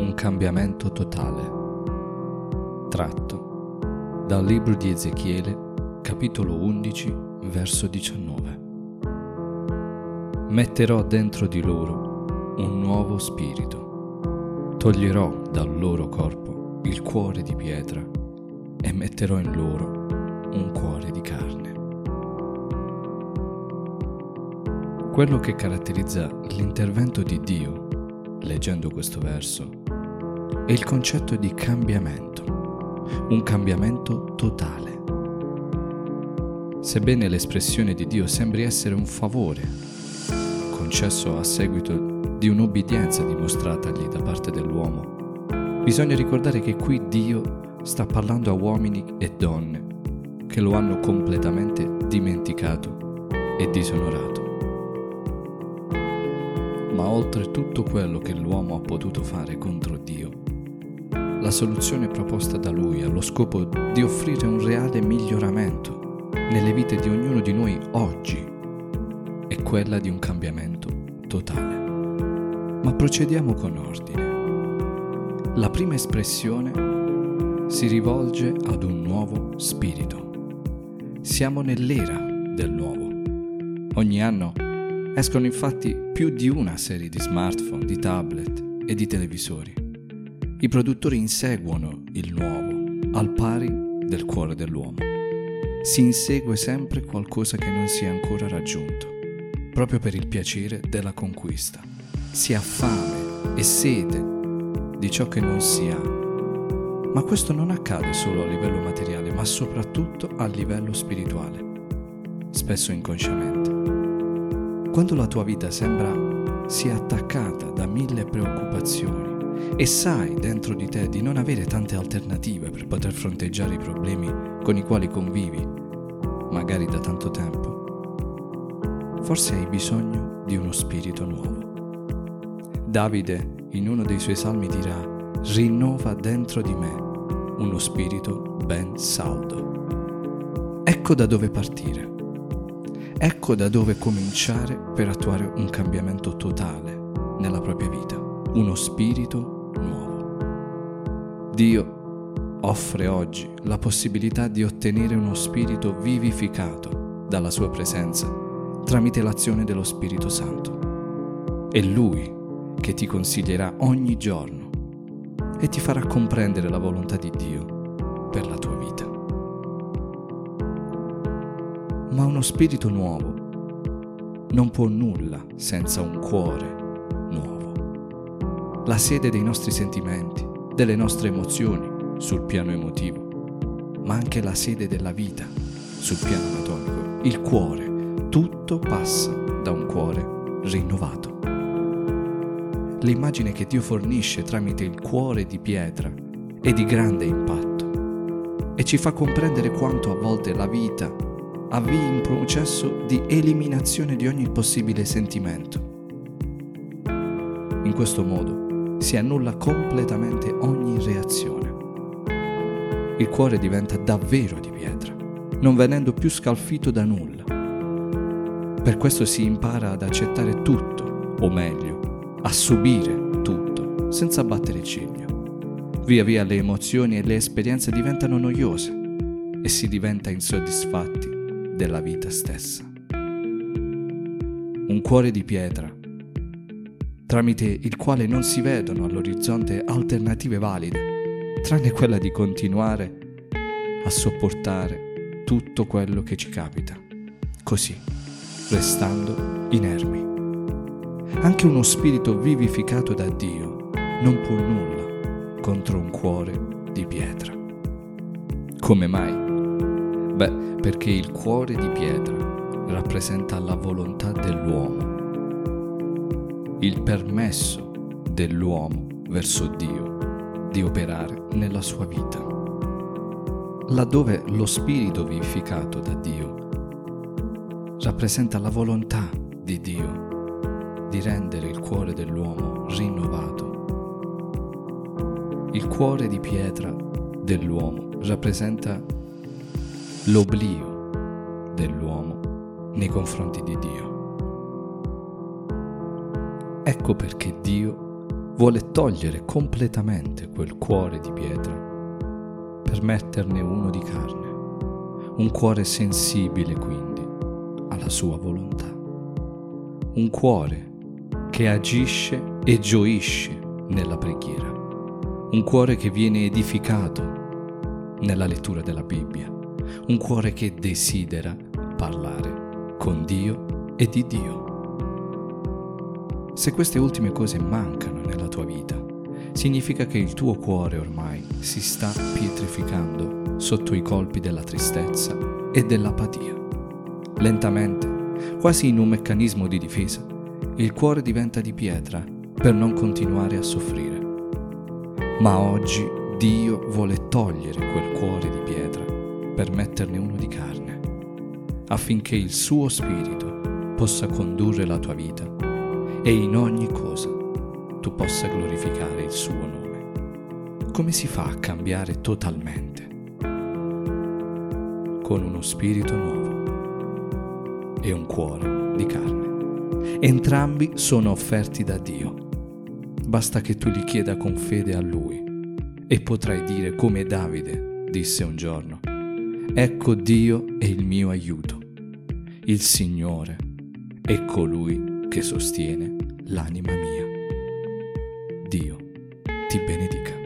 un cambiamento totale. Tratto dal libro di Ezechiele, capitolo 11, verso 19. Metterò dentro di loro un nuovo spirito. Toglierò dal loro corpo il cuore di pietra e metterò in loro un cuore di carne. Quello che caratterizza l'intervento di Dio leggendo questo verso, è il concetto di cambiamento, un cambiamento totale. Sebbene l'espressione di Dio sembri essere un favore, concesso a seguito di un'obbedienza dimostratagli da parte dell'uomo, bisogna ricordare che qui Dio sta parlando a uomini e donne che lo hanno completamente dimenticato e disonorato ma oltre tutto quello che l'uomo ha potuto fare contro Dio, la soluzione proposta da lui ha lo scopo di offrire un reale miglioramento nelle vite di ognuno di noi oggi è quella di un cambiamento totale. Ma procediamo con ordine. La prima espressione si rivolge ad un nuovo spirito. Siamo nell'era del nuovo. Ogni anno Escono infatti più di una serie di smartphone, di tablet e di televisori. I produttori inseguono il nuovo al pari del cuore dell'uomo. Si insegue sempre qualcosa che non si è ancora raggiunto, proprio per il piacere della conquista. Si ha fame e sete di ciò che non si ha. Ma questo non accade solo a livello materiale, ma soprattutto a livello spirituale, spesso inconsciamente. Quando la tua vita sembra sia attaccata da mille preoccupazioni e sai dentro di te di non avere tante alternative per poter fronteggiare i problemi con i quali convivi, magari da tanto tempo, forse hai bisogno di uno spirito nuovo. Davide in uno dei suoi salmi dirà, rinnova dentro di me uno spirito ben saldo. Ecco da dove partire. Ecco da dove cominciare per attuare un cambiamento totale nella propria vita, uno spirito nuovo. Dio offre oggi la possibilità di ottenere uno spirito vivificato dalla sua presenza tramite l'azione dello Spirito Santo. È Lui che ti consiglierà ogni giorno e ti farà comprendere la volontà di Dio per la tua vita ma uno spirito nuovo non può nulla senza un cuore. La sede dei nostri sentimenti, delle nostre emozioni sul piano emotivo, ma anche la sede della vita sul piano anatomico, il cuore, tutto passa da un cuore rinnovato. L'immagine che Dio fornisce tramite il cuore di pietra è di grande impatto e ci fa comprendere quanto a volte la vita avvii un processo di eliminazione di ogni possibile sentimento. In questo modo si annulla completamente ogni reazione. Il cuore diventa davvero di pietra, non venendo più scalfito da nulla. Per questo si impara ad accettare tutto, o meglio, a subire tutto, senza battere ciglio. Via via le emozioni e le esperienze diventano noiose e si diventa insoddisfatti della vita stessa. Un cuore di pietra, tramite il quale non si vedono all'orizzonte alternative valide, tranne quella di continuare a sopportare tutto quello che ci capita, così, restando inermi. Anche uno spirito vivificato da Dio non può nulla contro un cuore di pietra. Come mai? Beh, perché il cuore di pietra rappresenta la volontà dell'uomo, il permesso dell'uomo verso Dio di operare nella sua vita. Laddove lo spirito vivificato da Dio rappresenta la volontà di Dio di rendere il cuore dell'uomo rinnovato. Il cuore di pietra dell'uomo rappresenta l'oblio dell'uomo nei confronti di Dio. Ecco perché Dio vuole togliere completamente quel cuore di pietra per metterne uno di carne, un cuore sensibile quindi alla sua volontà, un cuore che agisce e gioisce nella preghiera, un cuore che viene edificato nella lettura della Bibbia, un cuore che desidera parlare con Dio e di Dio. Se queste ultime cose mancano nella tua vita, significa che il tuo cuore ormai si sta pietrificando sotto i colpi della tristezza e dell'apatia. Lentamente, quasi in un meccanismo di difesa, il cuore diventa di pietra per non continuare a soffrire. Ma oggi Dio vuole togliere quel cuore di pietra per metterne uno di carne, affinché il suo spirito possa condurre la tua vita e in ogni cosa tu possa glorificare il suo nome. Come si fa a cambiare totalmente? Con uno spirito nuovo e un cuore di carne. Entrambi sono offerti da Dio. Basta che tu li chieda con fede a Lui e potrai dire come Davide disse un giorno, Ecco Dio è il mio aiuto, il Signore è colui che sostiene l'anima mia. Dio ti benedica.